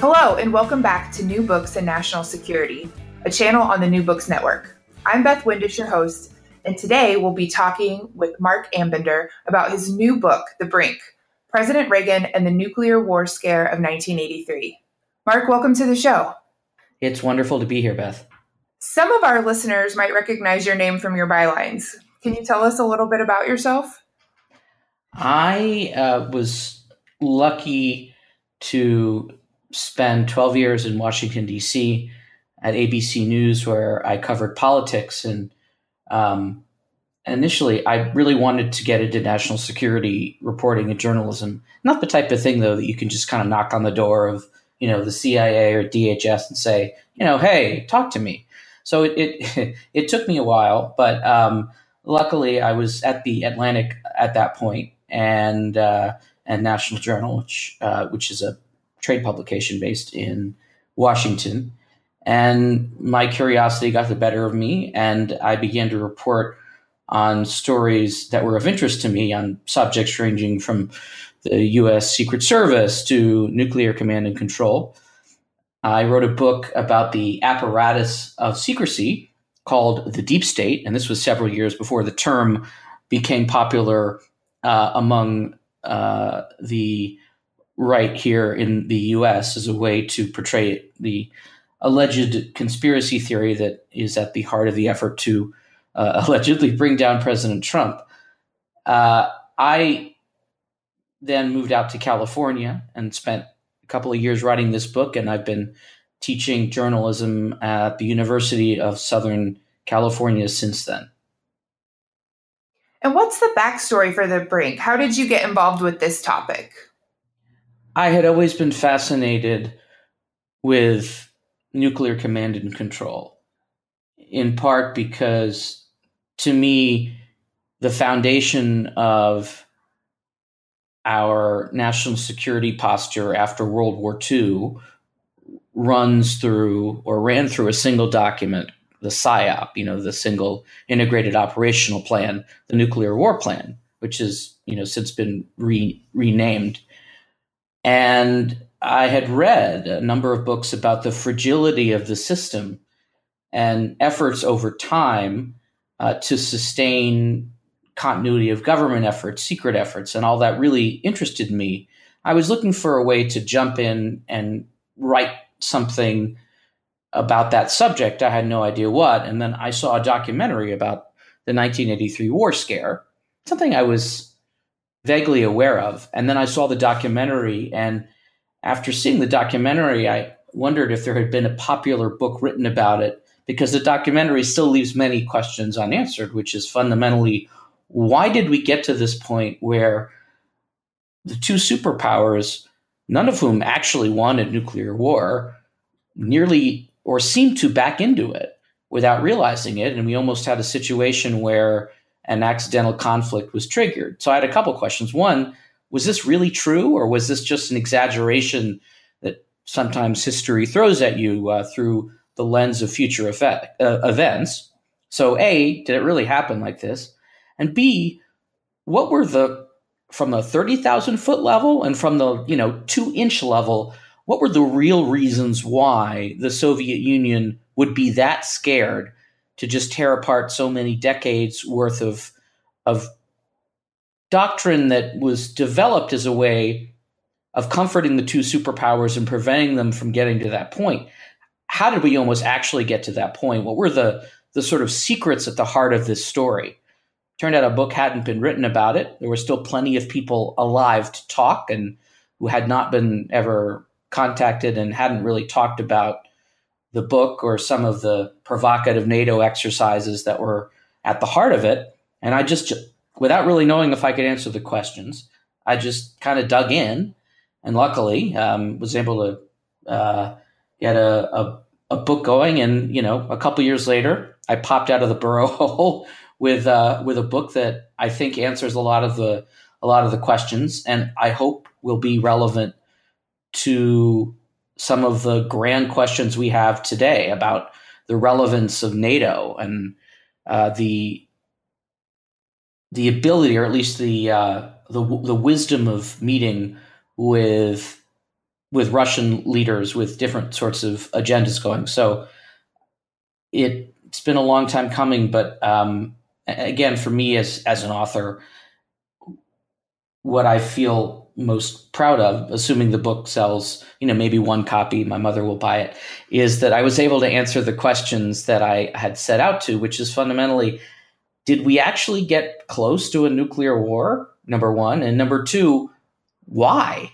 Hello, and welcome back to New Books and National Security, a channel on the New Books Network. I'm Beth Windisch, your host, and today we'll be talking with Marc Ambinder about his new book, The Brink President Reagan and the Nuclear War Scare of 1983. Marc, welcome to the show. It's wonderful to be here, Beth. Some of our listeners might recognize your name from your bylines. Can you tell us a little bit about yourself? I uh, was lucky to spend 12 years in Washington, D.C. at ABC News, where I covered politics. And um, initially, I really wanted to get into national security reporting and journalism. Not the type of thing, though, that you can just kind of knock on the door of, you know, the CIA or DHS and say, you know, hey, talk to me. So it it, it took me a while, but um, luckily I was at the Atlantic at that point and uh, and National Journal, which uh, which is a trade publication based in Washington. And my curiosity got the better of me, and I began to report on stories that were of interest to me on subjects ranging from the US Secret Service to nuclear command and control. I wrote a book about the apparatus of secrecy called The Deep State, and this was several years before the term became popular uh, among uh, the right here in the US as a way to portray the alleged conspiracy theory that is at the heart of the effort to uh, allegedly bring down President Trump. Uh, I then moved out to California and spent a couple of years writing this book, and I've been teaching journalism at the University of Southern California since then. And what's the backstory for the brink? How did you get involved with this topic? I had always been fascinated with nuclear command and control, in part because to me, the foundation of our national security posture after World War II runs through or ran through a single document, the SIOP, you know, the single integrated operational plan, the nuclear war plan, which has, you know, since been re- renamed and I had read a number of books about the fragility of the system and efforts over time uh, to sustain continuity of government efforts, secret efforts, and all that really interested me. I was looking for a way to jump in and write something about that subject. I had no idea what. And then I saw a documentary about the 1983 war scare, something I was vaguely aware of. And then I saw the documentary, and after seeing the documentary, I wondered if there had been a popular book written about it because the documentary still leaves many questions unanswered, which is fundamentally why did we get to this point where the two superpowers, none of whom actually wanted nuclear war, nearly or seemed to back into it without realizing it? And we almost had a situation where an accidental conflict was triggered. So I had a couple questions. One, was this really true, or was this just an exaggeration that sometimes history throws at you uh, through the lens of future effect, uh, events? So, A, did it really happen like this? And B, what were the from the 30,000 foot level and from the, you know, 2 inch level, what were the real reasons why the Soviet Union would be that scared to just tear apart so many decades worth of of doctrine that was developed as a way of comforting the two superpowers and preventing them from getting to that point. How did we almost actually get to that point? What were the the sort of secrets at the heart of this story? Turned out a book hadn't been written about it. There were still plenty of people alive to talk and who had not been ever contacted and hadn't really talked about the book or some of the provocative NATO exercises that were at the heart of it. And I just, without really knowing if I could answer the questions, I just kind of dug in and luckily um, was able to uh, get a, a, a book going. And you know, a couple years later, I popped out of the burrow hole with uh, with a book that I think answers a lot of the a lot of the questions, and I hope will be relevant to some of the grand questions we have today about the relevance of NATO and uh, the the ability, or at least the uh, the the wisdom of meeting with with Russian leaders with different sorts of agendas going. So it, it's been a long time coming, but um, again, for me as as an author, what I feel most proud of, assuming the book sells, you know, maybe one copy, my mother will buy it, is that I was able to answer the questions that I had set out to, which is fundamentally, did we actually get close to a nuclear war? Number one, and number two, why?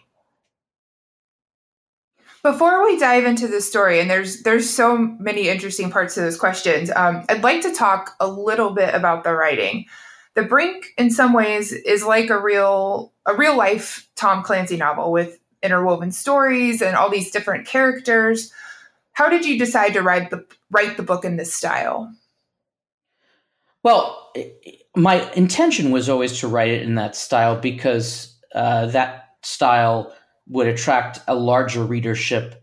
Before we dive into the story, and there's there's so many interesting parts to those questions, um, I'd like to talk a little bit about the writing. The Brink, in some ways, is like a real a real life Tom Clancy novel with interwoven stories and all these different characters. How did you decide to write the write the book in this style? Well, my intention was always to write it in that style because uh, that style would attract a larger readership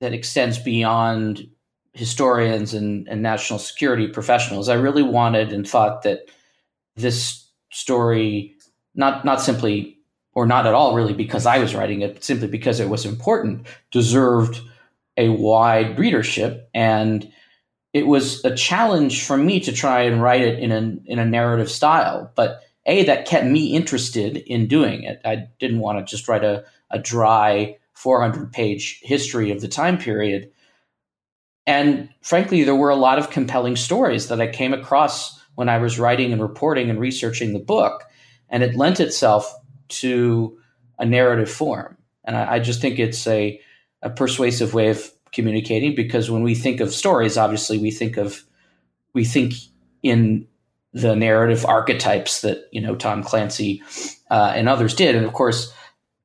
that extends beyond historians and, and national security professionals. I really wanted and thought that this story, not not simply or not at all really because I was writing it, simply because it was important, deserved a wide readership. And it was a challenge for me to try and write it in a in a narrative style. But a that kept me interested in doing it. I didn't want to just write a a dry 400 page history of the time period. And frankly, there were a lot of compelling stories that I came across when I was writing and reporting and researching the book. And it lent itself to a narrative form. And I, I just think it's a, a persuasive way of communicating because when we think of stories, obviously we think of we think in the narrative archetypes that you know Tom Clancy uh, and others did, and of course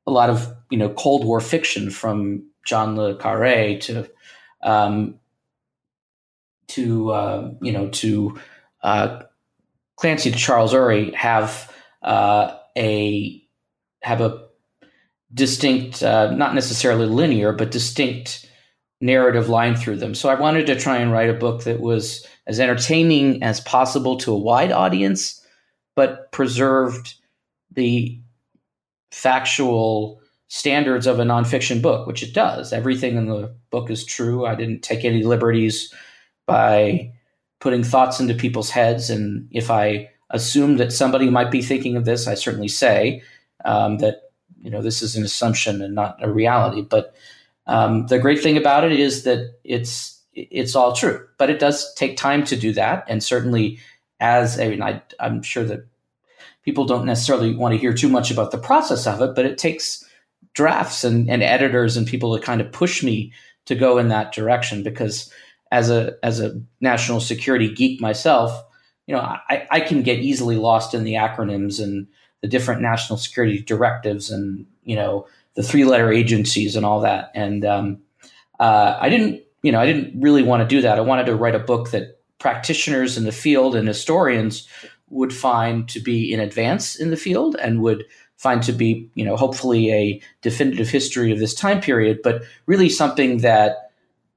a lot of you know Cold War fiction from John le Carre to um, to uh, you know to uh, Clancy to Charles Urey have uh, a have a distinct, uh, not necessarily linear, but distinct narrative line through them. So I wanted to try and write a book that was as entertaining as possible to a wide audience, but preserved the factual standards of a nonfiction book, which it does. Everything in the book is true. I didn't take any liberties by putting thoughts into people's heads. And if I assume that somebody might be thinking of this, I certainly say um, that you know this is an assumption and not a reality. But um, the great thing about it is that it's it's all true. But it does take time to do that, and certainly as I mean, I, I'm sure that people don't necessarily want to hear too much about the process of it, but it takes drafts and, and editors and people to kind of push me to go in that direction because as a as a national security geek myself, you know, I, I can get easily lost in the acronyms and the different national security directives and you know the three letter agencies and all that. And um, uh, I didn't, you know, I didn't really want to do that. I wanted to write a book that practitioners in the field and historians would find to be in advance in the field and would find to be, you know, hopefully a definitive history of this time period, but really something that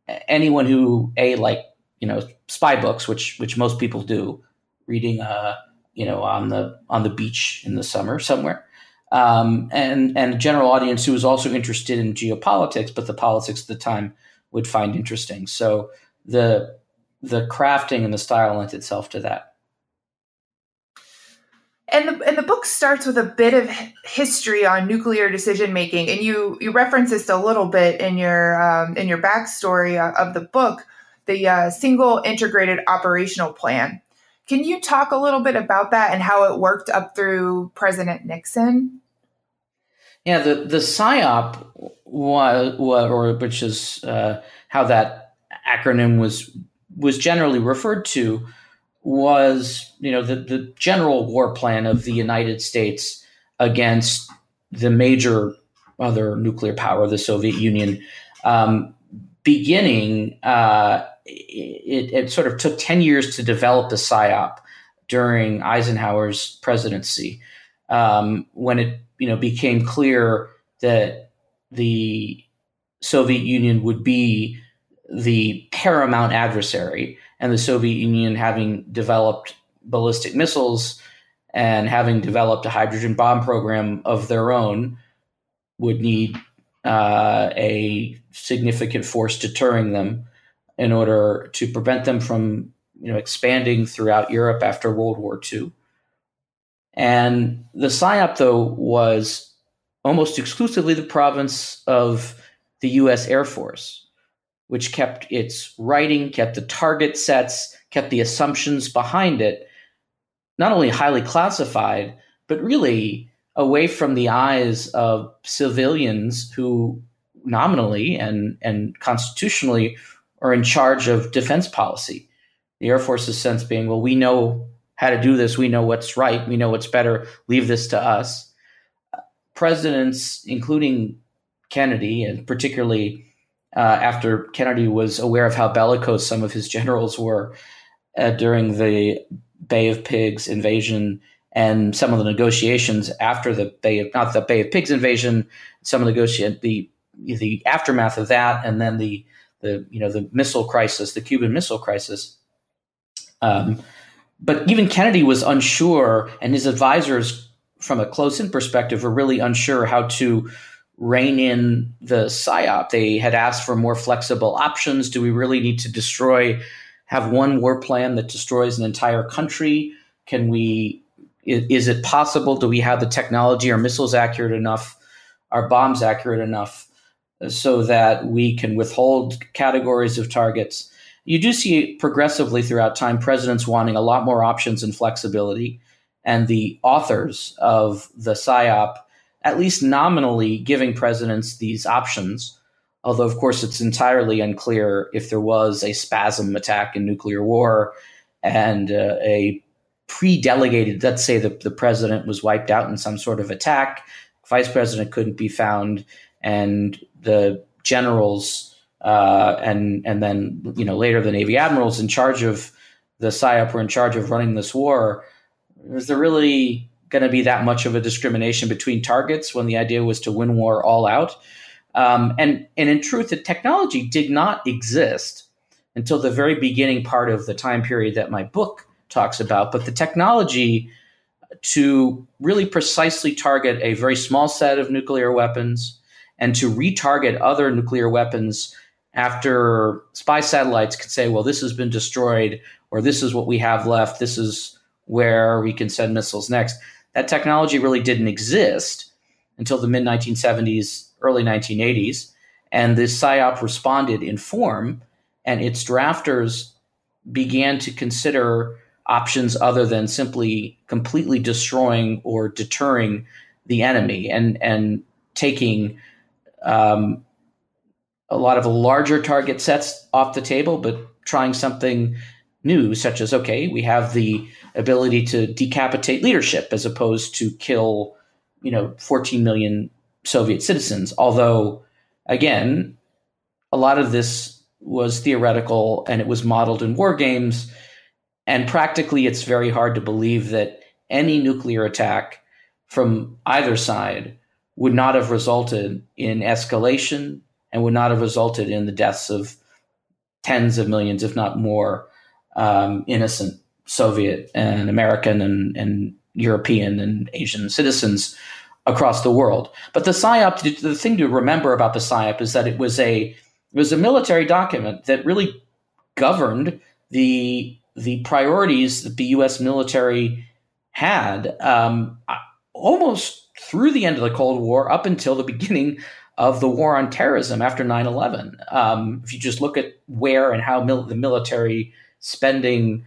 anyone who a like, you know, spy books, which which most people do, reading, uh, you know, on the on the beach in the summer somewhere, um, and and a general audience who is also interested in geopolitics, but the politics of the time would find interesting. So the the crafting and the style lent itself to that and the and the book starts with a bit of history on nuclear decision making, and you you reference this a little bit in your um, in your backstory of the book, the uh, single integrated operational plan. Can you talk a little bit about that and how it worked up through President Nixon? Yeah, the the SIOP was, or which is uh, how that acronym was was generally referred to was you know the, the general war plan of the United States against the major other nuclear power, the Soviet Union, um, beginning. Uh, it, it, sort of took 10 years to develop the SIOP during Eisenhower's presidency, um, when it you know became clear that the Soviet Union would be the paramount adversary, and the Soviet Union having developed ballistic missiles and having developed a hydrogen bomb program of their own, would need uh, a significant force deterring them in order to prevent them from you know expanding throughout Europe after World War II. And the SIOP, though, was almost exclusively the province of the U.S. Air Force, which kept its writing, kept the target sets, kept the assumptions behind it, not only highly classified, but really away from the eyes of civilians who nominally and, and constitutionally are in charge of defense policy. The Air Force's sense being, well, we know how to do this. We know what's right. We know what's better. Leave this to us. Presidents, including Kennedy, and particularly uh, after Kennedy was aware of how bellicose some of his generals were uh, during the Bay of Pigs invasion and some of the negotiations after the Bay of not the Bay of Pigs invasion, some of the the the aftermath of that, and then the the you know the missile crisis, the Cuban Missile Crisis. Um, but even Kennedy was unsure, and his advisors, from a close-in perspective, were really unsure how to rein in the SIOP. They had asked for more flexible options. Do we really need to destroy, have one war plan that destroys an entire country? Can we? Is, it possible? Do we have the technology? Are missiles accurate enough? Are bombs accurate enough uh, so that we can withhold categories of targets? you do see progressively throughout time presidents wanting a lot more options and flexibility, and the authors of the SIOP at least nominally giving presidents these options. Although, of course, it's entirely unclear if there was a spasm attack in nuclear war and uh, a pre delegated, let's say the, the president was wiped out in some sort of attack, vice president couldn't be found, and the generals uh, and and then you know later the Navy admirals in charge of the SIOP were in charge of running this war. Was there really going to be that much of a discrimination between targets when the idea was to win war all out? Um, and and in truth, the technology did not exist until the very beginning part of the time period that my book talks about. But the technology to really precisely target a very small set of nuclear weapons and to retarget other nuclear weapons after spy satellites could say, well, this has been destroyed, or this is what we have left, this is where we can send missiles next. That technology really didn't exist until the mid 1970s, early 1980s. And the SIOP responded in form, and its drafters began to consider options other than simply completely destroying or deterring the enemy and, and taking um, a lot of larger target sets off the table, but trying something new, such as okay, we have the ability to decapitate leadership as opposed to kill, you know, 14 million Soviet citizens. Although, again, a lot of this was theoretical and it was modeled in war games. And practically, it's very hard to believe that any nuclear attack from either side would not have resulted in escalation and would not have resulted in the deaths of tens of millions, if not more, um, innocent Soviet and American and, and European and Asian citizens across the world. But the SIOP, the thing to remember about the SIOP is that it was a it was a military document that really governed the the priorities that the U.S. military had um, almost through the end of the Cold War up until the beginning of the war on terrorism after 9 11. Um, if you just look at where and how mil- the military spending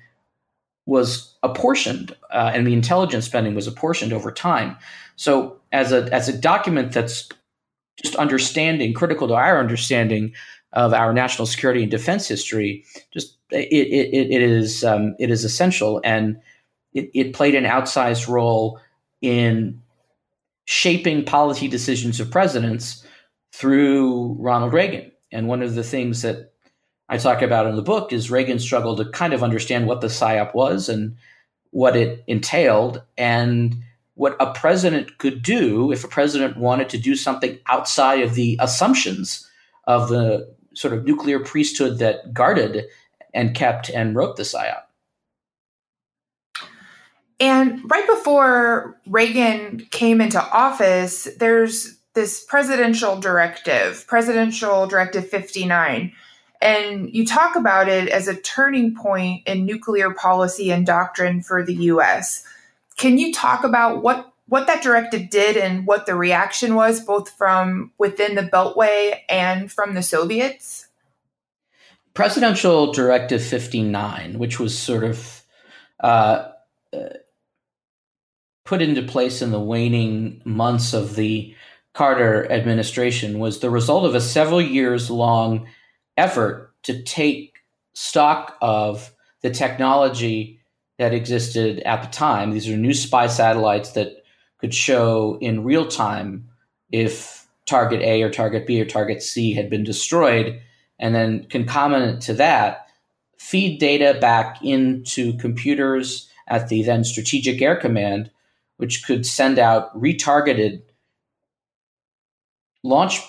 was apportioned uh, and the intelligence spending was apportioned over time. So, as a, as a document that's just understanding, critical to our understanding of our national security and defense history, just it, it, it is um, it is essential, and it, it played an outsized role in shaping policy decisions of presidents through Ronald Reagan. And one of the things that I talk about in the book is Reagan struggled to kind of understand what the SIOP was and what it entailed and what a president could do if a president wanted to do something outside of the assumptions of the sort of nuclear priesthood that guarded and kept and wrote the SIOP. And right before Reagan came into office, there's this presidential directive, Presidential Directive 59. And you talk about it as a turning point in nuclear policy and doctrine for the US. Can you talk about what, what that directive did and what the reaction was, both from within the Beltway and from the Soviets? Presidential Directive 59, which was sort of uh, put into place in the waning months of the Carter administration was the result of a several years long effort to take stock of the technology that existed at the time. These are new spy satellites that could show in real time if target A or target B or target C had been destroyed, and then concomitant to that, feed data back into computers at the then Strategic Air Command which could send out retargeted launch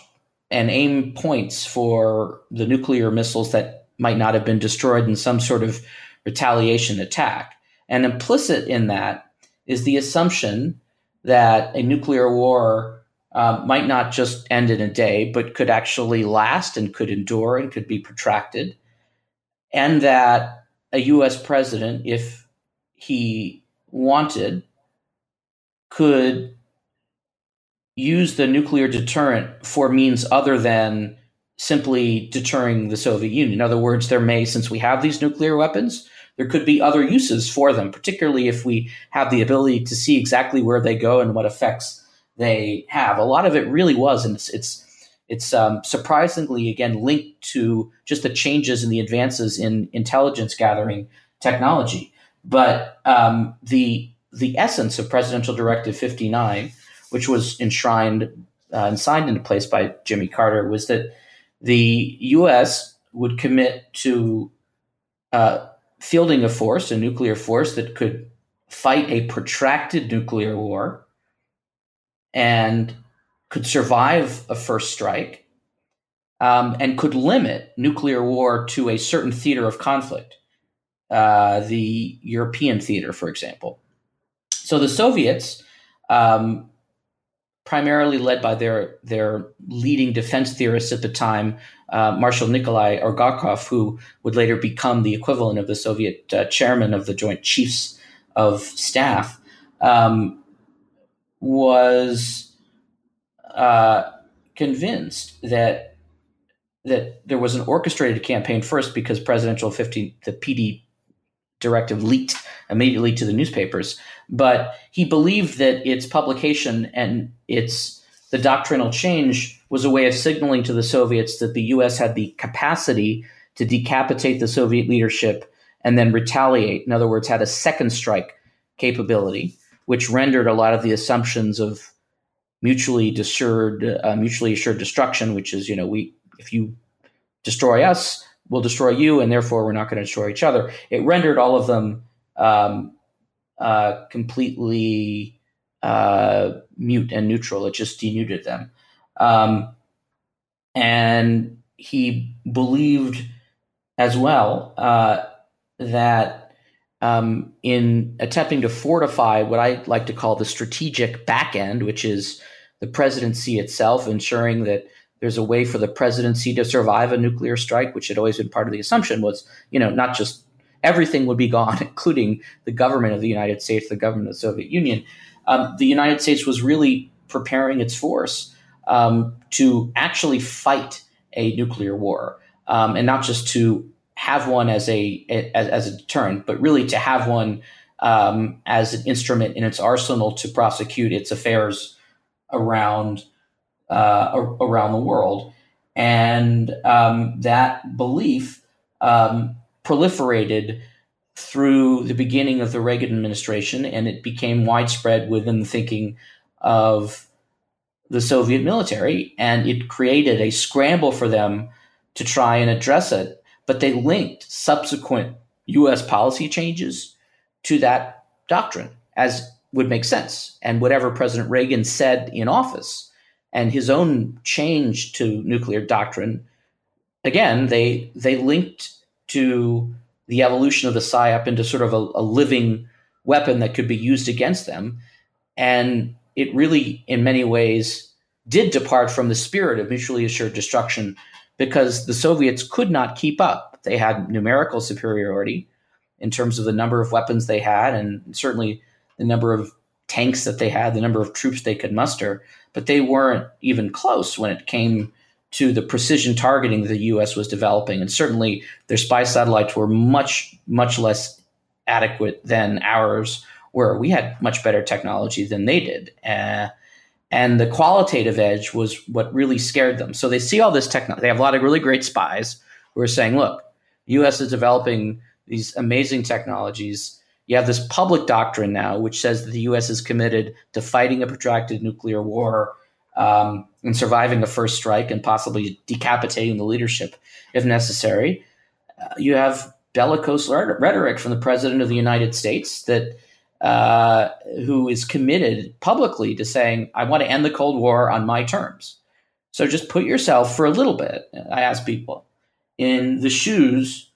and aim points for the nuclear missiles that might not have been destroyed in some sort of retaliation attack. And implicit in that is the assumption that a nuclear war uh, might not just end in a day, but could actually last and could endure and could be protracted. And that a US president, if he wanted, could use the nuclear deterrent for means other than simply deterring the Soviet Union. In other words, there may, since we have these nuclear weapons, there could be other uses for them, particularly if we have the ability to see exactly where they go and what effects they have. A lot of it really was, and it's it's, it's um, surprisingly again linked to just the changes and the advances in intelligence gathering technology. But um, the the essence of Presidential Directive 59, which was enshrined uh, and signed into place by Jimmy Carter, was that the U.S. would commit to uh, fielding a force, a nuclear force that could fight a protracted nuclear war and could survive a first strike um, and could limit nuclear war to a certain theater of conflict, uh, the European theater, for example. So the Soviets, um, primarily led by their their leading defense theorists at the time, uh, Marshal Nikolai Ogarkov, who would later become the equivalent of the Soviet uh, chairman of the Joint Chiefs of Staff, um, was uh, convinced that that there was an orchestrated campaign first because presidential 15 the PD directive leaked immediately to the newspapers but he believed that its publication and its the doctrinal change was a way of signaling to the Soviets that the US had the capacity to decapitate the Soviet leadership and then retaliate. In other words, had a second strike capability, which rendered a lot of the assumptions of mutually assured, uh, mutually assured destruction, which is, you know, we if you destroy us, we'll destroy you, and therefore we're not going to destroy each other. It rendered all of them um, uh, completely uh, mute and neutral. It just denuded them. Um, and he believed as well uh, that um, in attempting to fortify what I like to call the strategic back end, which is the presidency itself, ensuring that there's a way for the presidency to survive a nuclear strike, which had always been part of the assumption was, you know, not just everything would be gone, including the government of the United States, the government of the Soviet Union. Um, the United States was really preparing its force um, to actually fight a nuclear war, um, and not just to have one as a as, as a deterrent, but really to have one um, as an instrument in its arsenal to prosecute its affairs around uh, around the world. And um, that belief um, proliferated through the beginning of the Reagan administration, and it became widespread within the thinking of the Soviet military, and it created a scramble for them to try and address it. But they linked subsequent U.S. policy changes to that doctrine, as would make sense. And whatever President Reagan said in office and his own change to nuclear doctrine, again, they they linked to the evolution of the SIOP into sort of a, a living weapon that could be used against them. And it really, in many ways, did depart from the spirit of mutually assured destruction because the Soviets could not keep up. They had numerical superiority in terms of the number of weapons they had, and certainly the number of tanks that they had, the number of troops they could muster, but they weren't even close when it came to the precision targeting that the US was developing. And certainly their spy satellites were much, much less adequate than ours were. We had much better technology than they did. Uh, and the qualitative edge was what really scared them. So they see all this technology. They have a lot of really great spies who are saying, look, US is developing these amazing technologies. You have this public doctrine now, which says that the U.S. is committed to fighting a protracted nuclear war um, and surviving a first strike and possibly decapitating the leadership if necessary. Uh, you have bellicose rhetoric from the president of the United States that uh, who is committed publicly to saying, "I want to end the Cold War on my terms." So just put yourself for a little bit. I ask people in the shoes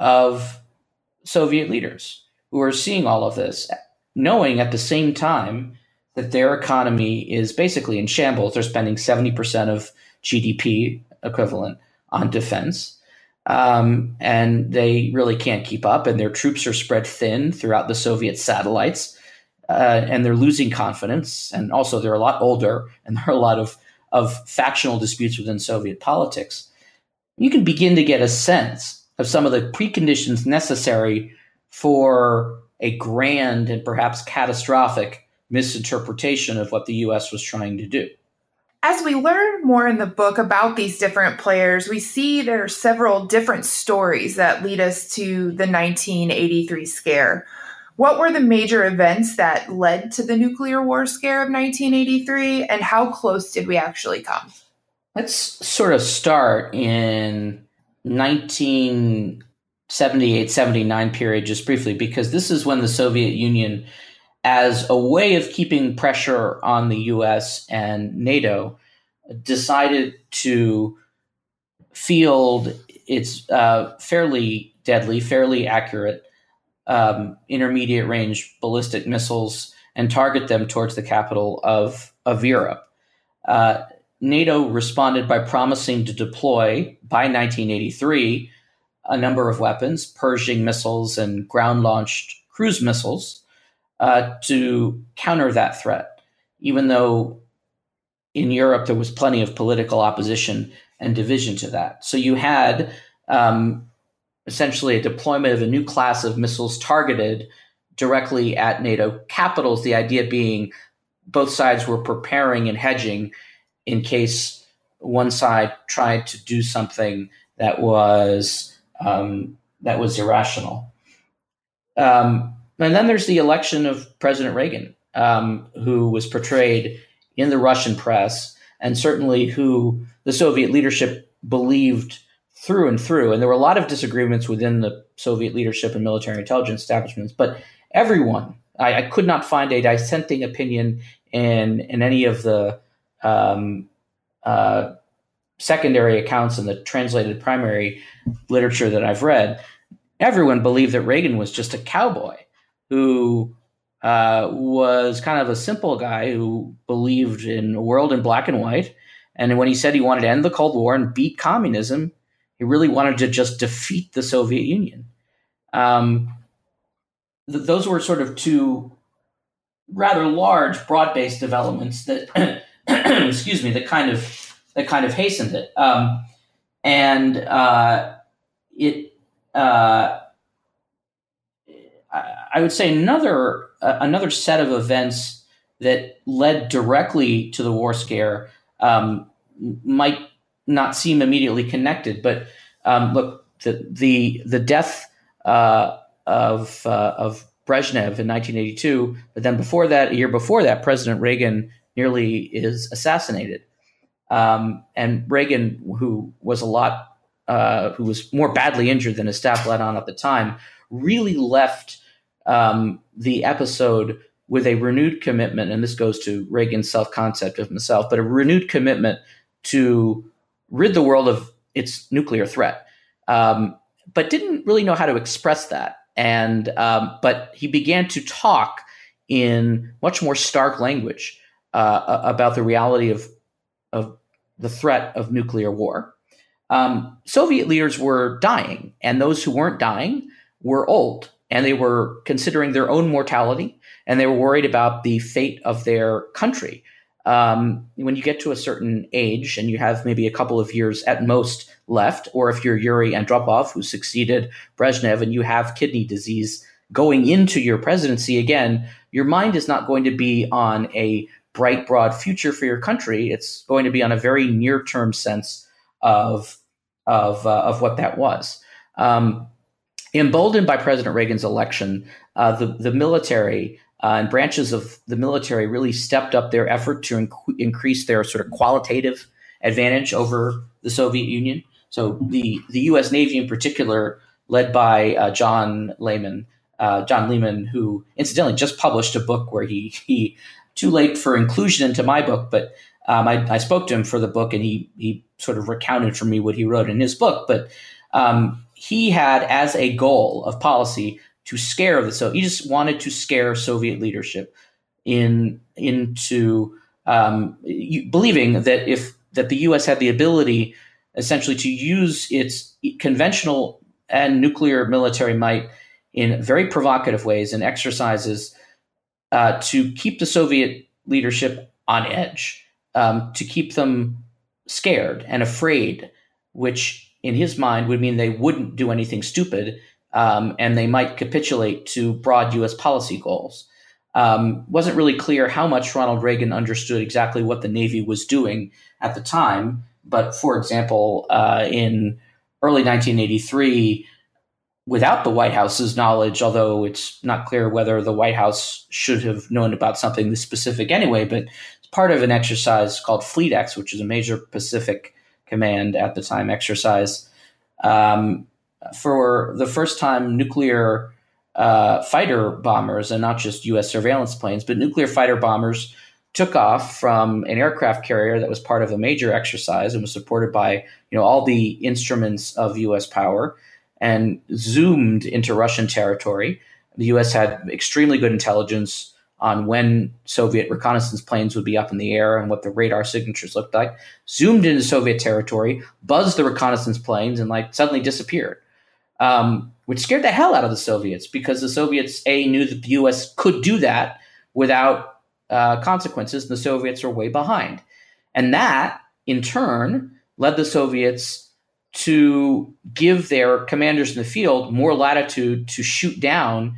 of Soviet leaders who are seeing all of this, knowing at the same time that their economy is basically in shambles. They're spending 70% of GDP equivalent on defense. Um, and they really can't keep up, and their troops are spread thin throughout the Soviet satellites, uh, and they're losing confidence. And also, they're a lot older, and there are a lot of, of factional disputes within Soviet politics. You can begin to get a sense of some of the preconditions necessary for a grand and perhaps catastrophic misinterpretation of what the US was trying to do. As we learn more in the book about these different players, we see there are several different stories that lead us to the 1983 scare. What were the major events that led to the nuclear war scare of 1983, and how close did we actually come? Let's sort of start in 1978 79 period just briefly because this is when the Soviet Union as a way of keeping pressure on the US and NATO decided to field its uh, fairly deadly, fairly accurate um, intermediate range ballistic missiles and target them towards the capital of, of Europe. Uh, NATO responded by promising to deploy by 1983 a number of weapons, Pershing missiles and ground launched cruise missiles, uh, to counter that threat, even though in Europe there was plenty of political opposition and division to that. So you had um, essentially a deployment of a new class of missiles targeted directly at NATO capitals, the idea being both sides were preparing and hedging in case one side tried to do something that was um, that was irrational. Um, and then there's the election of President Reagan, um, who was portrayed in the Russian press, and certainly who the Soviet leadership believed through and through. And there were a lot of disagreements within the Soviet leadership and military intelligence establishments, but everyone, I, I could not find a dissenting opinion in in any of the um, uh, secondary accounts in the translated primary literature that I've read, everyone believed that Reagan was just a cowboy who uh, was kind of a simple guy who believed in a world in black and white. And when he said he wanted to end the Cold War and beat communism, he really wanted to just defeat the Soviet Union. Um, th- those were sort of two rather large, broad-based developments that excuse me, that kind of that kind of hastened it. Um, and uh, it, uh, I would say another uh, another set of events that led directly to the war scare um, might not seem immediately connected, but um, look, the the the death uh, of uh, of Brezhnev in 1982, but then before that, a year before that, President Reagan nearly is assassinated. Um, and Reagan, who was a lot, uh, who was more badly injured than his staff let on at the time, really left um, the episode with a renewed commitment, and this goes to Reagan's self concept of himself, but a renewed commitment to rid the world of its nuclear threat, um, but didn't really know how to express that. And um, but he began to talk in much more stark language uh, about the reality of of the threat of nuclear war. Um, Soviet leaders were dying, and those who weren't dying were old, and they were considering their own mortality, and they were worried about the fate of their country um, when you get to a certain age and you have maybe a couple of years at most left, or if you're Yuri Andropov, who succeeded Brezhnev, and you have kidney disease going into your presidency again, your mind is not going to be on a bright, broad future for your country. It's going to be on a very near term sense of of uh, of what that was. Um, emboldened by President Reagan's election, uh, the the military uh, and branches of the military really stepped up their effort to inc- increase their sort of qualitative advantage over the Soviet Union. So the the U.S. Navy, in particular, led by uh, John Lehman, uh, John Lehman, who incidentally just published a book where he he too late for inclusion into my book, but um, I, I, spoke to him for the book, and he he sort of recounted for me what he wrote in his book. But um, he had as a goal of policy to scare the so he just wanted to scare Soviet leadership in into um, believing that if that the U.S. had the ability essentially to use its conventional and nuclear military might in very provocative ways and exercises uh, to keep the Soviet leadership on edge, um, to keep them scared and afraid, which in his mind would mean they wouldn't do anything stupid um, and they might capitulate to broad U.S. policy goals. Um, wasn't really clear how much Ronald Reagan understood exactly what the Navy was doing at the time. But for example, uh, in early 1983, without the White House's knowledge, although it's not clear whether the White House should have known about something this specific anyway, but it's part of an exercise called FleetEx, which is a major Pacific Command at the time exercise. Um, for the first time, nuclear uh, fighter bombers, and not just U.S. surveillance planes, but nuclear fighter bombers took off from an aircraft carrier that was part of a major exercise and was supported by you know all the instruments of U.S. power and zoomed into Russian territory. The U.S. had extremely good intelligence on when Soviet reconnaissance planes would be up in the air and what the radar signatures looked like. Zoomed into Soviet territory, buzzed the reconnaissance planes, and like suddenly disappeared um, which scared the hell out of the Soviets because the Soviets a knew that the U.S. could do that without uh, consequences. And the Soviets were way behind, and that in turn led the Soviets to give their commanders in the field more latitude to shoot down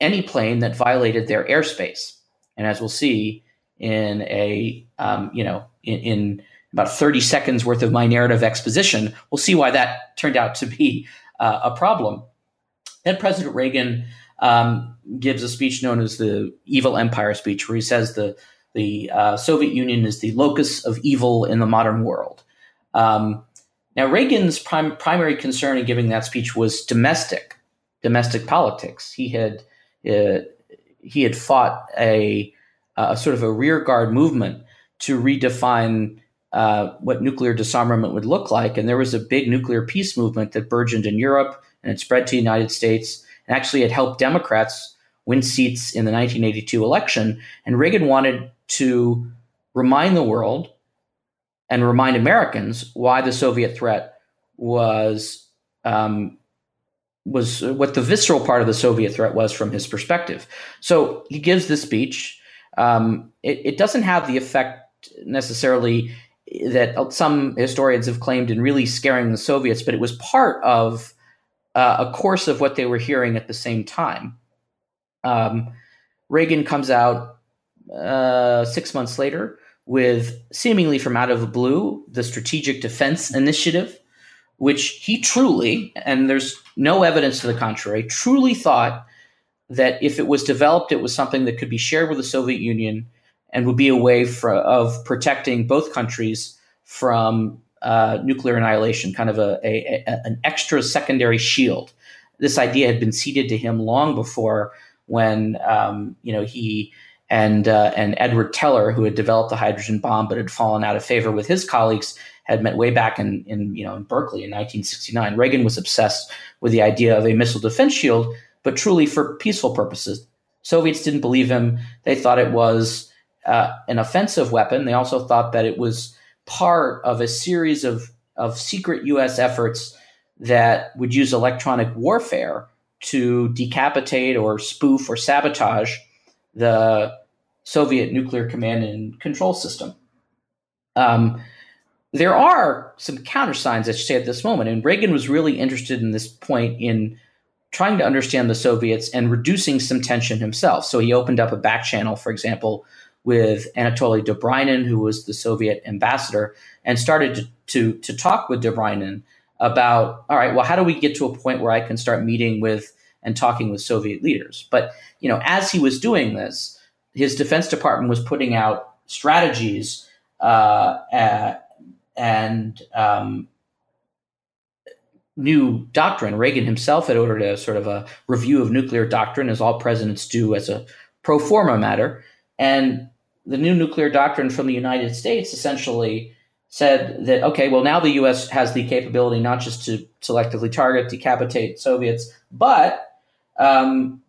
any plane that violated their airspace. And as we'll see in a um, you know in, in about 30 seconds worth of my narrative exposition, we'll see why that turned out to be uh, a problem. Then President Reagan um, gives a speech known as the Evil Empire speech, where he says the the uh, Soviet Union is the locus of evil in the modern world. Um, now, Reagan's prim- primary concern in giving that speech was domestic, domestic politics. He had he had fought a, a sort of a rearguard movement to redefine uh, what nuclear disarmament would look like. And there was a big nuclear peace movement that burgeoned in Europe and it spread to the United States. And actually, it helped Democrats win seats in the 1982 election. And Reagan wanted to remind the world and remind Americans why the Soviet threat was um, was what the visceral part of the Soviet threat was from his perspective. So he gives this speech. Um, it, it, doesn't have the effect necessarily that some historians have claimed in really scaring the Soviets, but it was part of uh, a course of what they were hearing at the same time. Um, Reagan comes out uh, six months later with seemingly from out of the blue the Strategic Defense Initiative, which he truly, and there's no evidence to the contrary, truly thought that if it was developed, it was something that could be shared with the Soviet Union and would be a way for, of protecting both countries from uh, nuclear annihilation, kind of a, a, a, an extra secondary shield. This idea had been seeded to him long before when um, you know he and uh, and Edward Teller, who had developed the hydrogen bomb but had fallen out of favor with his colleagues, had met way back in, in you know in Berkeley in 1969. Reagan was obsessed with the idea of a missile defense shield, but truly for peaceful purposes. Soviets didn't believe him. They thought it was uh, an offensive weapon. They also thought that it was part of a series of of secret U.S. efforts that would use electronic warfare to decapitate or spoof or sabotage the Soviet nuclear command and control system. Um, there are some countersigns, I should say, at this moment. And Reagan was really interested in this point in trying to understand the Soviets and reducing some tension himself. So he opened up a back channel, for example, with Anatoly Dobrynin, who was the Soviet ambassador, and started to, to, to talk with Dobrynin about, all right, well, how do we get to a point where I can start meeting with and talking with Soviet leaders? But, you know, as he was doing this, his Defense Department was putting out strategies uh, and um, new doctrine. Reagan himself had ordered a sort of a review of nuclear doctrine, as all presidents do as a pro forma matter. And the new nuclear doctrine from the United States essentially said that, okay, well, now the U.S. has the capability not just to selectively target, decapitate Soviets, but um,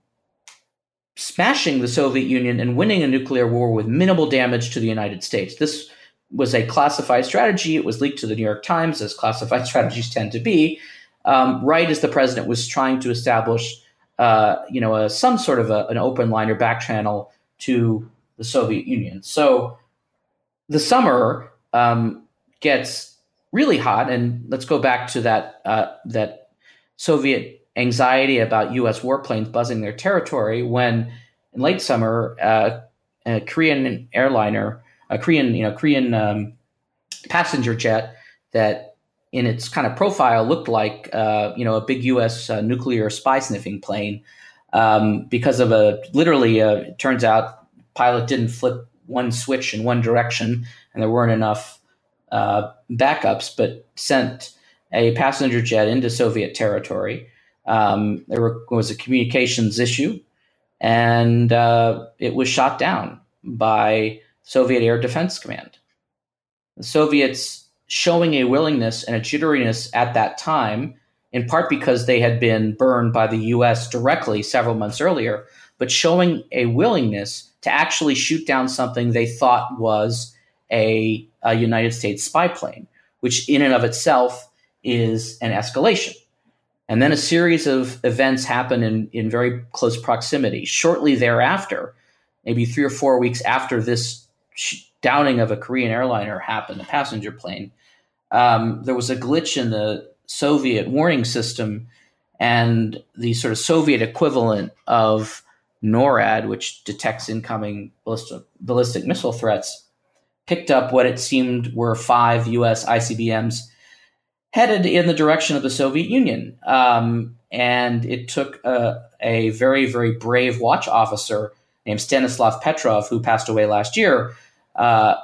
smashing the Soviet Union and winning a nuclear war with minimal damage to the United States. This was a classified strategy. It was leaked to the New York Times, as classified strategies tend to be, um, right as the president was trying to establish, uh, you know, a, some sort of a, an open line or back channel to the Soviet Union. So the summer um, gets really hot, and let's go back to that uh, that Soviet anxiety about U.S. warplanes buzzing their territory when, in late summer, uh, a Korean airliner a Korean, you know, Korean um, passenger jet that in its kind of profile looked like, uh, you know, a big U.S. Uh, nuclear spy sniffing plane um, because of a literally, uh, it turns out, pilot didn't flip one switch in one direction and there weren't enough uh, backups, but sent a passenger jet into Soviet territory. Um, there was a communications issue, and uh, it was shot down by Soviet Air Defense Command. The Soviets showing a willingness and a jitteriness at that time, in part because they had been burned by the US directly several months earlier, but showing a willingness to actually shoot down something they thought was a, a United States spy plane, which in and of itself is an escalation. And then a series of events happen in, in very close proximity. Shortly thereafter, maybe three or four weeks after this downing of a Korean airliner happened, a passenger plane, um, there was a glitch in the Soviet warning system, and the sort of Soviet equivalent of NORAD, which detects incoming ballistic, ballistic missile threats, picked up what it seemed were five U.S. ICBMs headed in the direction of the Soviet Union. Um, and it took a, a, very, very brave watch officer named Stanislav Petrov, who passed away last year, uh,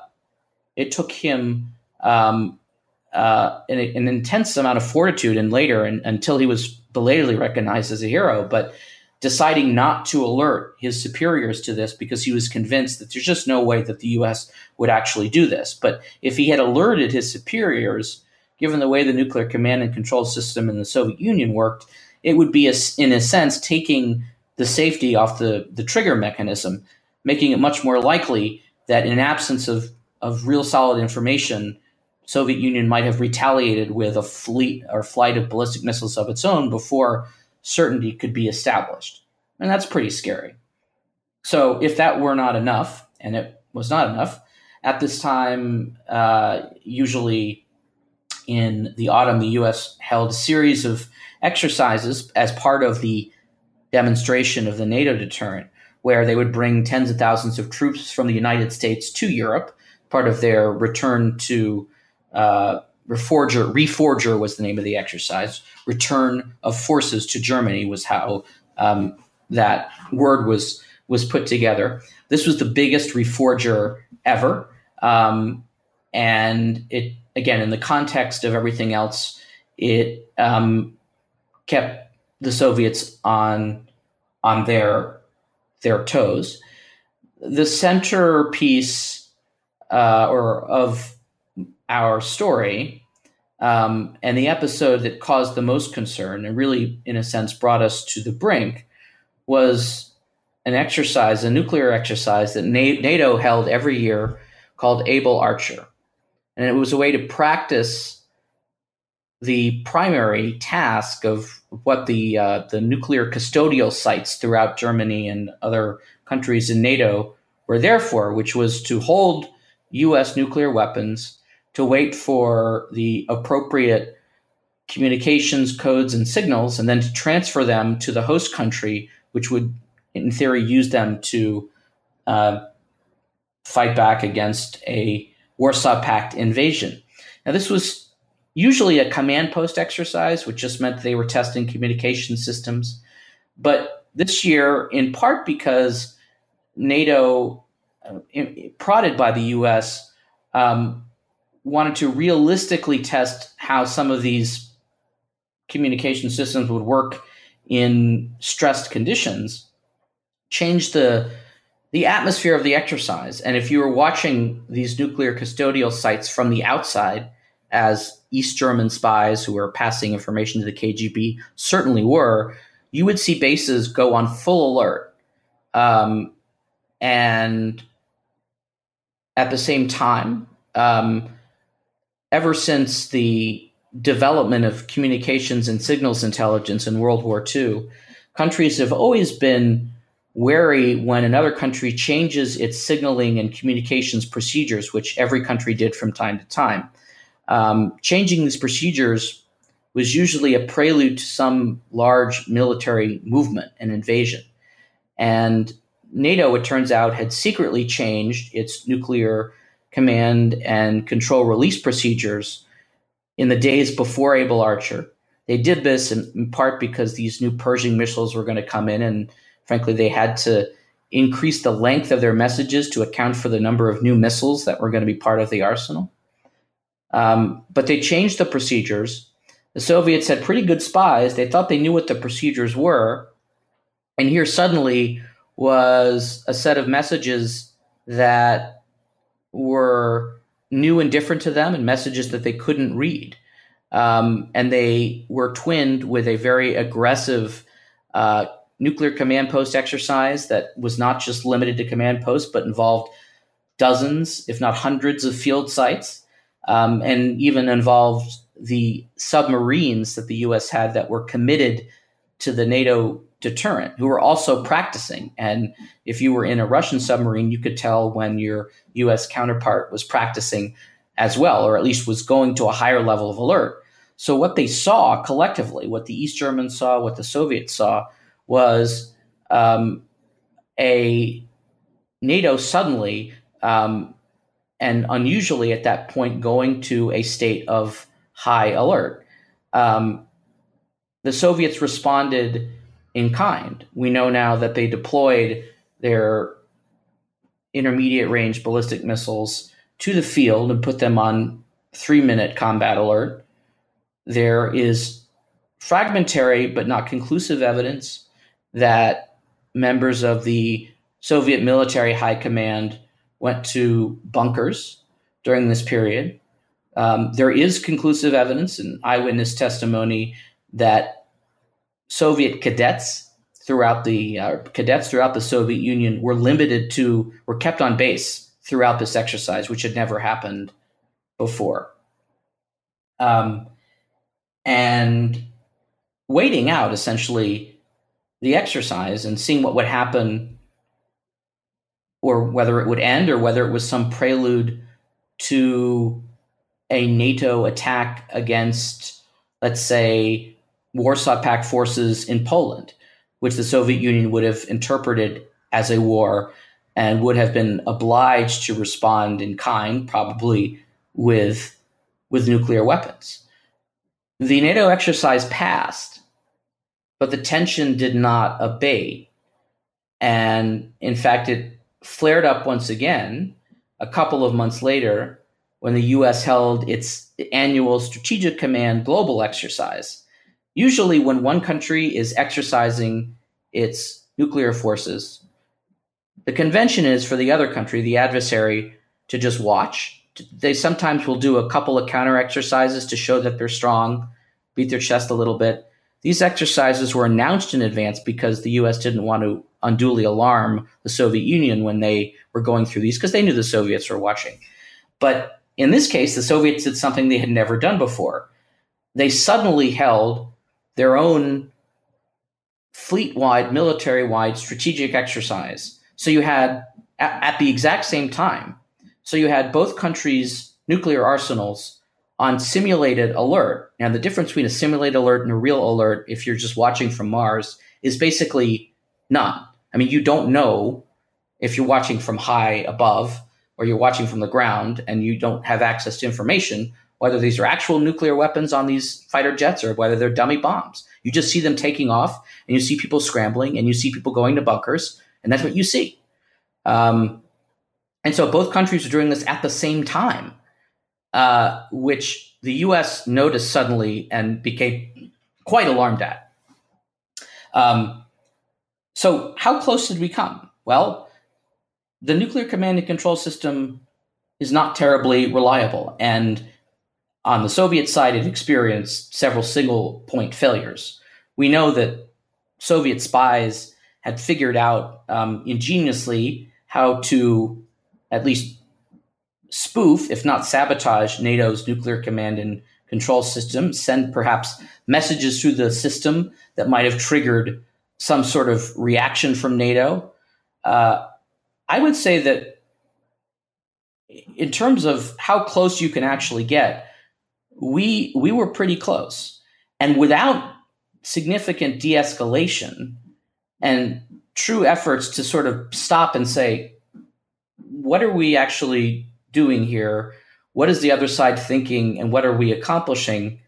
it took him um, uh, an, an, intense amount of fortitude and later and, until he was belatedly recognized as a hero, but deciding not to alert his superiors to this because he was convinced that there's just no way that the U.S. would actually do this. But if he had alerted his superiors, given the way the nuclear command and control system in the Soviet Union worked, it would be, a, in a sense, taking the safety off the, the trigger mechanism, making it much more likely that in absence of, of real solid information, Soviet Union might have retaliated with a fleet or flight of ballistic missiles of its own before certainty could be established. And that's pretty scary. So if that were not enough, and it was not enough, at this time, uh, usually in the autumn, the U.S. held a series of exercises as part of the demonstration of the NATO deterrent, where they would bring tens of thousands of troops from the United States to Europe, part of their return to uh, Reforger. Reforger was the name of the exercise. Return of forces to Germany was how um, that word was was put together. This was the biggest reforger ever. Um, and it, again, in the context of everything else, it um, kept the Soviets on, on their, their toes. The centerpiece uh, or of our story um, and the episode that caused the most concern and really, in a sense, brought us to the brink was an exercise, a nuclear exercise that NATO held every year called Able Archer. And it was a way to practice the primary task of what the, uh, the nuclear custodial sites throughout Germany and other countries in NATO were there for, which was to hold US nuclear weapons to wait for the appropriate communications codes and signals and then to transfer them to the host country, which would, in theory, use them to uh, fight back against a Warsaw Pact invasion. Now, this was usually a command post exercise, which just meant they were testing communication systems. But this year, in part because NATO, uh, prodded by the US, um, wanted to realistically test how some of these communication systems would work in stressed conditions, changed the the atmosphere of the exercise. And if you were watching these nuclear custodial sites from the outside, as East German spies who were passing information to the KGB certainly were, you would see bases go on full alert. Um, and at the same time, um, ever since the development of communications and signals intelligence in World War II, countries have always been wary when another country changes its signaling and communications procedures, which every country did from time to time. Um, changing these procedures was usually a prelude to some large military movement and invasion. And NATO, it turns out, had secretly changed its nuclear command and control release procedures in the days before Able Archer. They did this in, in part because these new Pershing missiles were going to come in, and frankly, they had to increase the length of their messages to account for the number of new missiles that were going to be part of the arsenal. Um, but they changed the procedures. The Soviets had pretty good spies. They thought they knew what the procedures were. And here suddenly was a set of messages that were new and different to them and messages that they couldn't read. Um, and they were twinned with a very aggressive uh, nuclear command post exercise that was not just limited to command posts, but involved dozens, if not hundreds, of field sites, um, and even involved the submarines that the U.S. had that were committed to the NATO deterrent who were also practicing. And if you were in a Russian submarine, you could tell when your US counterpart was practicing as well, or at least was going to a higher level of alert. So, what they saw collectively, what the East Germans saw, what the Soviets saw, was um, a NATO suddenly um, and unusually at that point going to a state of high alert. Um, the Soviets responded in kind. We know now that they deployed their intermediate range ballistic missiles to the field and put them on three minute combat alert. There is fragmentary but not conclusive evidence that members of the Soviet military high command went to bunkers during this period. Um, there is conclusive evidence and eyewitness testimony that Soviet cadets throughout the uh, cadets throughout the Soviet Union were limited to were kept on base throughout this exercise, which had never happened before. Um, and waiting out essentially the exercise and seeing what would happen or whether it would end or whether it was some prelude to a NATO attack against, let's say, Warsaw Pact forces in Poland, which the Soviet Union would have interpreted as a war and would have been obliged to respond in kind, probably with, with nuclear weapons. The NATO exercise passed, but the tension did not abate. And in fact, it flared up once again a couple of months later when the US held its annual Strategic Command Global exercise. Usually, when one country is exercising its nuclear forces, the convention is for the other country, the adversary, to just watch. They sometimes will do a couple of counter exercises to show that they're strong, beat their chest a little bit. These exercises were announced in advance because the US didn't want to unduly alarm the Soviet Union when they were going through these because they knew the Soviets were watching. But in this case, the Soviets did something they had never done before. They suddenly held their own fleet wide, military wide strategic exercise. So you had, at, at the exact same time, so you had both countries' nuclear arsenals on simulated alert. Now, the difference between a simulated alert and a real alert, if you're just watching from Mars, is basically none. I mean, you don't know if you're watching from high above or you're watching from the ground and you don't have access to information whether these are actual nuclear weapons on these fighter jets or whether they're dummy bombs. You just see them taking off and you see people scrambling and you see people going to bunkers, and that's what you see. Um, and so both countries are doing this at the same time, uh, which the US noticed suddenly and became quite alarmed at. Um, so, how close did we come? Well, the nuclear command and control system is not terribly reliable. And on the Soviet side, it experienced several single point failures. We know that Soviet spies had figured out um, ingeniously how to at least spoof, if not sabotage, NATO's nuclear command and control system, send perhaps messages through the system that might have triggered some sort of reaction from NATO. Uh, I would say that in terms of how close you can actually get, we we were pretty close, and without significant de-escalation and true efforts to sort of stop and say, what are we actually doing here? What is the other side thinking, and what are we accomplishing?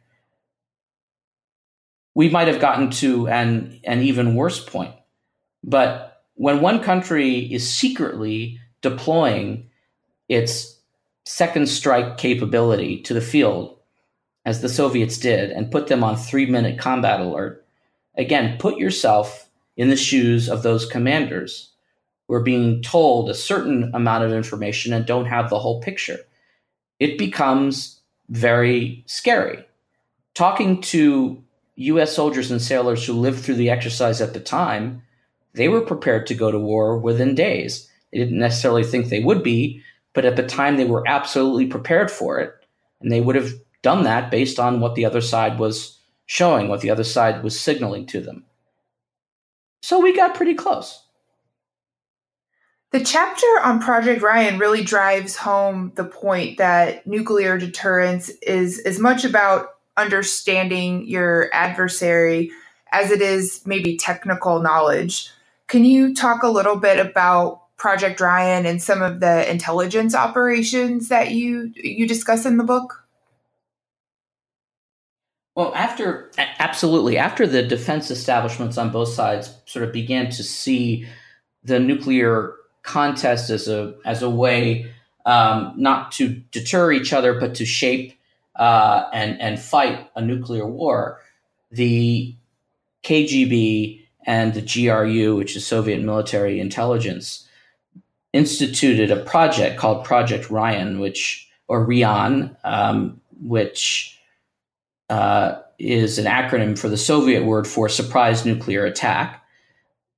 We might have gotten to an, an even worse point. But when one country is secretly deploying its second strike capability to the field, as the Soviets did, and put them on three minute combat alert, again, put yourself in the shoes of those commanders who are being told a certain amount of information and don't have the whole picture. It becomes very scary. Talking to U.S. soldiers and sailors who lived through the exercise at the time, they were prepared to go to war within days. They didn't necessarily think they would be, but at the time they were absolutely prepared for it. And they would have done that based on what the other side was showing, what the other side was signaling to them. So we got pretty close. The chapter on Project Ryan really drives home the point that nuclear deterrence is as much about understanding your adversary as it is maybe technical knowledge. Can you talk a little bit about Project Ryan and some of the intelligence operations that you you discuss in the book? Well, after absolutely after the defense establishments on both sides sort of began to see the nuclear contest as a as a way um, not to deter each other, but to shape uh, and and fight a nuclear war, the KGB and the GRU, which is Soviet military intelligence, instituted a project called Project Ryan, which or Rian, um, which uh, is an acronym for the Soviet word for surprise nuclear attack.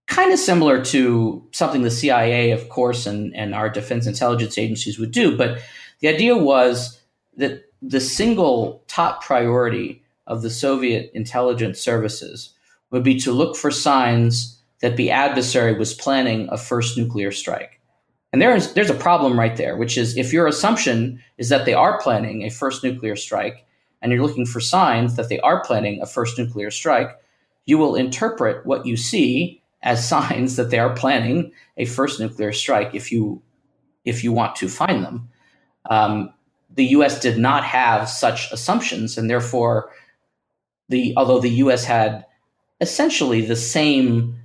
Kind of similar to something the CIA, of course, and, and our defense intelligence agencies would do. But the idea was that the single top priority of the Soviet intelligence services would be to look for signs that the adversary was planning a first nuclear strike. And there's there's a problem right there, which is if your assumption is that they are planning a first nuclear strike, and you're looking for signs that they are planning a first nuclear strike, you will interpret what you see as signs that they are planning a first nuclear strike if you if you want to find them. Um, the U.S. did not have such assumptions, and therefore, the although the U.S. had essentially the same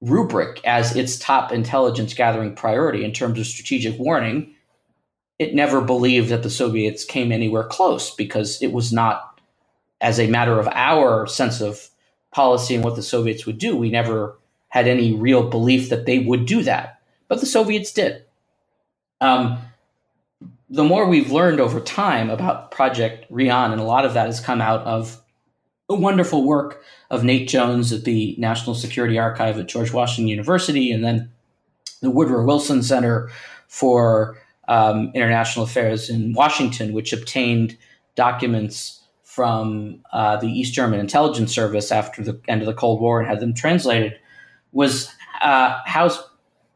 rubric as its top intelligence gathering priority in terms of strategic warning, it never believed that the Soviets came anywhere close because it was not, as a matter of our sense of policy and what the Soviets would do, we never had any real belief that they would do that. But the Soviets did. Um, the more we've learned over time about Project Rian, and a lot of that has come out of the wonderful work of Nate Jones at the National Security Archive at George Washington University, and then the Woodrow Wilson Center for um, International Affairs in Washington, which obtained documents from uh, the East German intelligence service after the end of the Cold War and had them translated, was uh, how,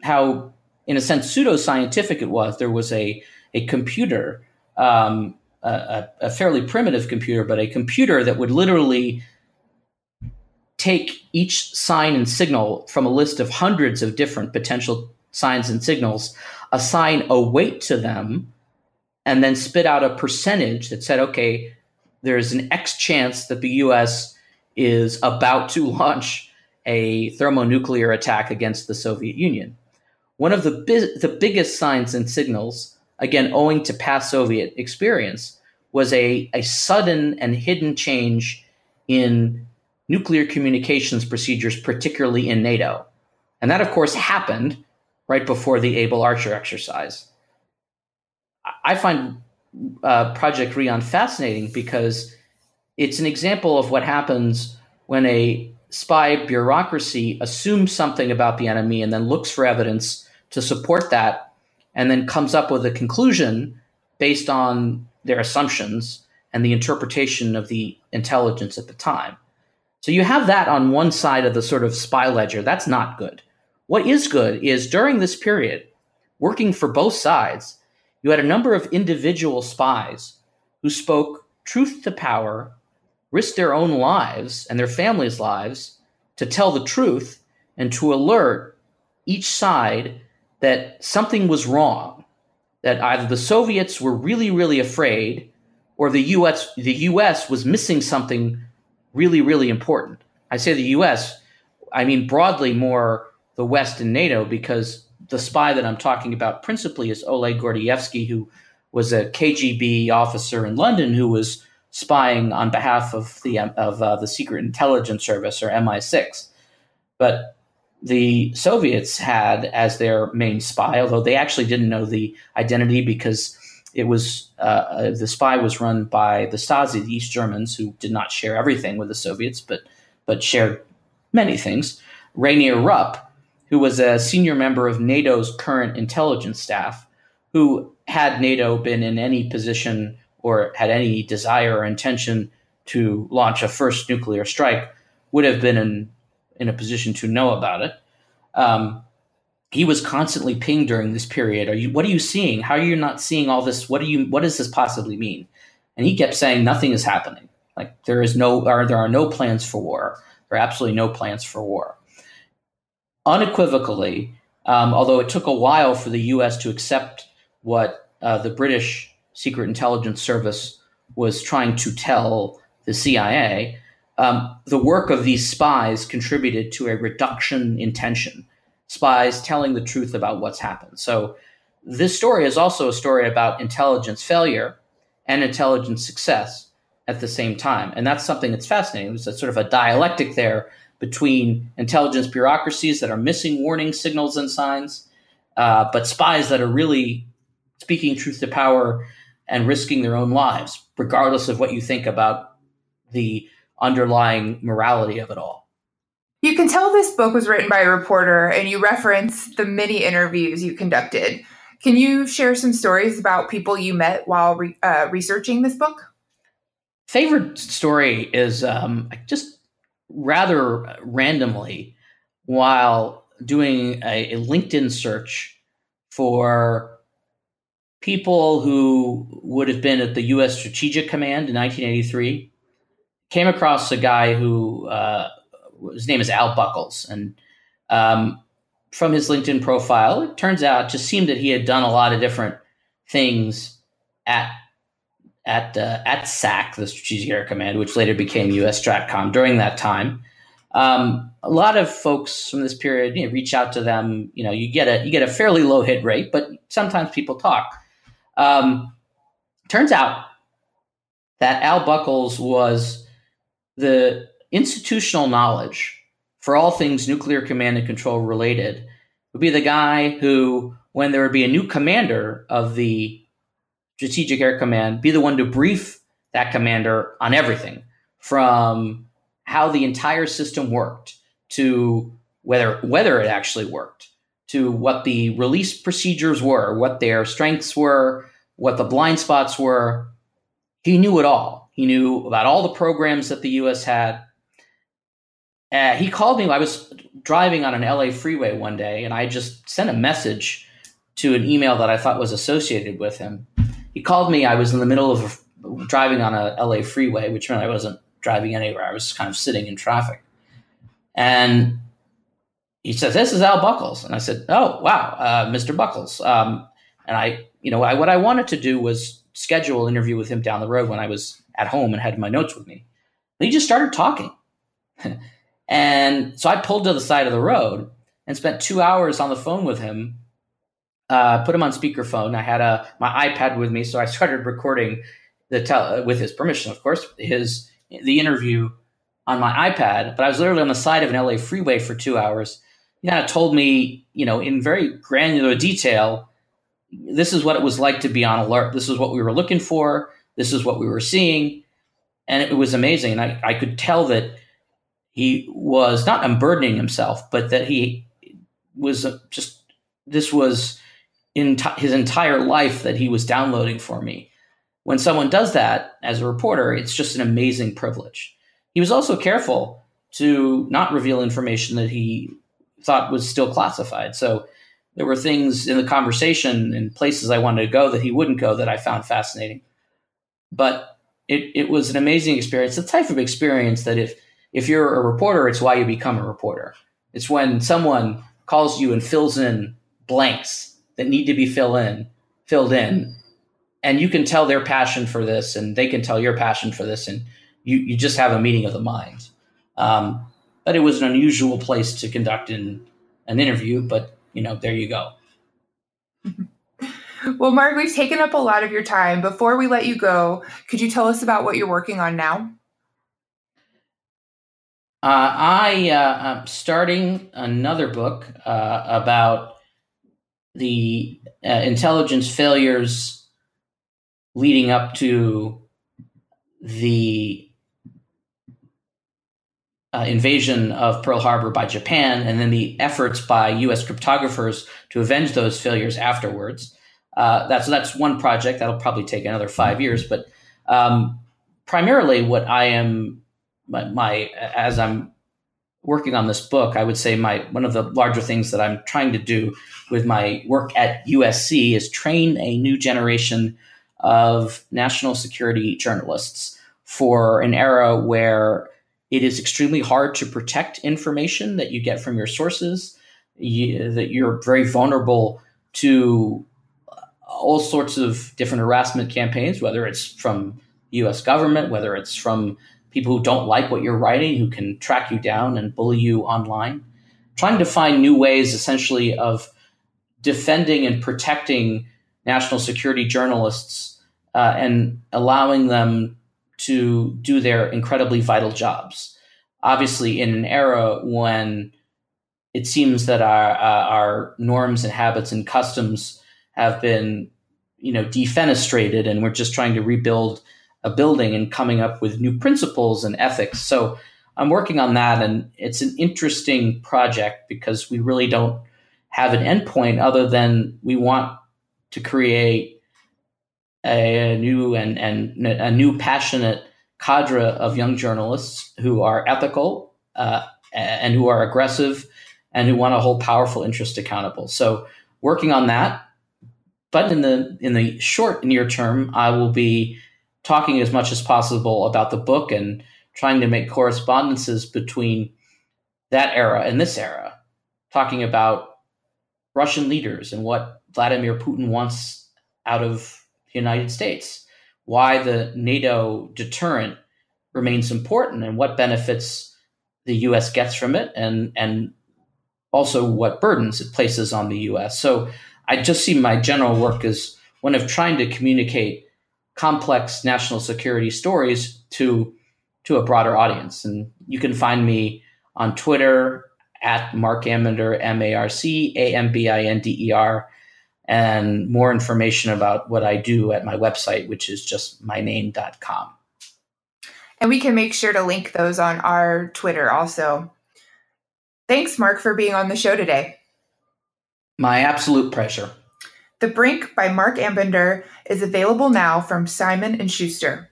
how, in a sense, pseudo scientific it was. There was a, a computer, um, a, a fairly primitive computer, but a computer that would literally take each sign and signal from a list of hundreds of different potential signs and signals, assign a weight to them, and then spit out a percentage that said, okay, there's an X chance that the US is about to launch a thermonuclear attack against the Soviet Union. One of the, bi- the biggest signs and signals, again, owing to past Soviet experience, was a, a sudden and hidden change in nuclear communications procedures, particularly in NATO. And that, of course, happened right before the Able Archer exercise. I find uh, Project Rion fascinating because it's an example of what happens when a spy bureaucracy assumes something about the enemy and then looks for evidence to support that and then comes up with a conclusion based on their assumptions and the interpretation of the intelligence at the time. So you have that on one side of the sort of spy ledger. That's not good. What is good is during this period, working for both sides, you had a number of individual spies who spoke truth to power, risked their own lives and their families' lives to tell the truth and to alert each side that something was wrong, that either the Soviets were really, really afraid or the US, the US was missing something really, really important. I say the US, I mean broadly more the West and NATO because the spy that I'm talking about principally is Oleg Gordievsky, who was a KGB officer in London who was spying on behalf of the of uh, the Secret Intelligence Service or MI6. But the Soviets had as their main spy, although they actually didn't know the identity because it was uh, uh, the spy was run by the Stasi, the East Germans, who did not share everything with the Soviets, but but shared many things. Rainer Rupp, who was a senior member of NATO's current intelligence staff, who had NATO been in any position or had any desire or intention to launch a first nuclear strike, would have been in in a position to know about it. Um, he was constantly pinged during this period. Are you? What are you seeing? How are you not seeing all this? What do you? What does this possibly mean? And he kept saying nothing is happening. Like there is no, or there are no plans for war. There are absolutely no plans for war. Unequivocally, um, although it took a while for the U.S. to accept what uh, the British Secret Intelligence Service was trying to tell the CIA, um, the work of these spies contributed to a reduction in tension spies telling the truth about what's happened. So this story is also a story about intelligence failure and intelligence success at the same time. And that's something that's fascinating. There's a sort of a dialectic there between intelligence bureaucracies that are missing warning signals and signs, uh, but spies that are really speaking truth to power and risking their own lives, regardless of what you think about the underlying morality of it all. You can tell this book was written by a reporter, and you reference the many interviews you conducted. Can you share some stories about people you met while re- uh, researching this book? Favorite story is um, just rather randomly while doing a, a LinkedIn search for people who would have been at the U.S. Strategic Command in 1983. Came across a guy who uh, his name is Al Buckles, and um, from his LinkedIn profile, it turns out it just seemed that he had done a lot of different things at at uh, at SAC, the Strategic Air Command, which later became U.S. Stratcom during that time. Um, a lot of folks from this period you know, reach out to them. You know, you get a you get a fairly low hit rate, but sometimes people talk. Um, turns out that Al Buckles was the institutional knowledge for all things nuclear command and control related. Would be the guy who, when there would be a new commander of the Strategic Air Command, be the one to brief that commander on everything from how the entire system worked to whether whether it actually worked to what the release procedures were, what their strengths were, what the blind spots were. He knew it all. He knew about all the programs that the U.S. had. Uh, he called me. I was driving on an LA freeway one day, and I just sent a message to an email that I thought was associated with him. He called me. I was in the middle of driving on a LA freeway, which meant I wasn't driving anywhere. I was kind of sitting in traffic. And he says, "This is Al Buckles," and I said, "Oh, wow, uh, Mr. Buckles." Um, and I, you know, I, what I wanted to do was schedule an interview with him down the road when I was at home and had my notes with me. And he just started talking, and so I pulled to the side of the road and spent two hours on the phone with him. Uh, put him on speakerphone. I had a my iPad with me, so I started recording the with his permission, of course, his the interview on my iPad, but I was literally on the side of an LA freeway for two hours. He kind of told me, you know, in very granular detail, this is what it was like to be on alert. This is what we were looking for. This is what we were seeing. And it was amazing. And I, I could tell that he was not unburdening himself, but that he was just, this was in t- his entire life that he was downloading for me when someone does that as a reporter, it's just an amazing privilege. He was also careful to not reveal information that he thought was still classified. So there were things in the conversation and places I wanted to go that he wouldn't go that I found fascinating. But it, it was an amazing experience, the type of experience that if if you're a reporter, it's why you become a reporter. It's when someone calls you and fills in blanks that need to be filled in, filled in, and you can tell their passion for this and they can tell your passion for this and you, you just have a meeting of the minds um, but it was an unusual place to conduct in an interview but you know there you go. Well Marc we've taken up a lot of your time. Before we let you go could you tell us about what you're working on now? Uh, I uh, am starting another book uh, about the uh, intelligence failures leading up to the uh, invasion of Pearl Harbor by Japan, and then the efforts by U.S. cryptographers to avenge those failures afterwards. Uh, that's that's one project that'll probably take another five years, but um, primarily what I am my, my as I'm working on this book, I would say my one of the larger things that I'm trying to do with my work at USC is train a new generation of national security journalists for an era where it is extremely hard to protect information that you get from your sources, you, that you're very vulnerable to all sorts of different harassment campaigns, whether it's from US government, whether it's from people who don't like what you're writing, who can track you down and bully you online. Trying to find new ways, essentially, of defending and protecting national security journalists uh, and allowing them to do their incredibly vital jobs. Obviously, in an era when it seems that our uh, our norms and habits and customs have been, you know, defenestrated, and we're just trying to rebuild a building and coming up with new principles and ethics. So I'm working on that, and it's an interesting project because we really don't have an endpoint other than we want to create a, new and, and a new passionate cadre of young journalists who are ethical uh, and who are aggressive and who want to hold powerful interests accountable. So working on that. But in the in the short near term, I will be talking as much as possible about the book and trying to make correspondences between that era and this era, talking about Russian leaders and what Vladimir Putin wants out of the United States, why the NATO deterrent remains important, and what benefits the U.S. gets from it, and and also what burdens it places on the U.S. So I just see my general work as one of trying to communicate complex national security stories to to a broader audience. And you can find me on Twitter at Marc Ambinder, M A R C A M B I N D E R, and more information about what I do at my website, which is just myname.com. And we can make sure to link those on our Twitter also. Thanks, Marc, for being on the show today. My absolute pleasure. The Brink by Marc Ambinder is available now from Simon and Schuster.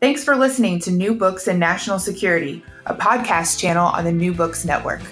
Thanks for listening to New Books in National Security, a podcast channel on the New Books Network.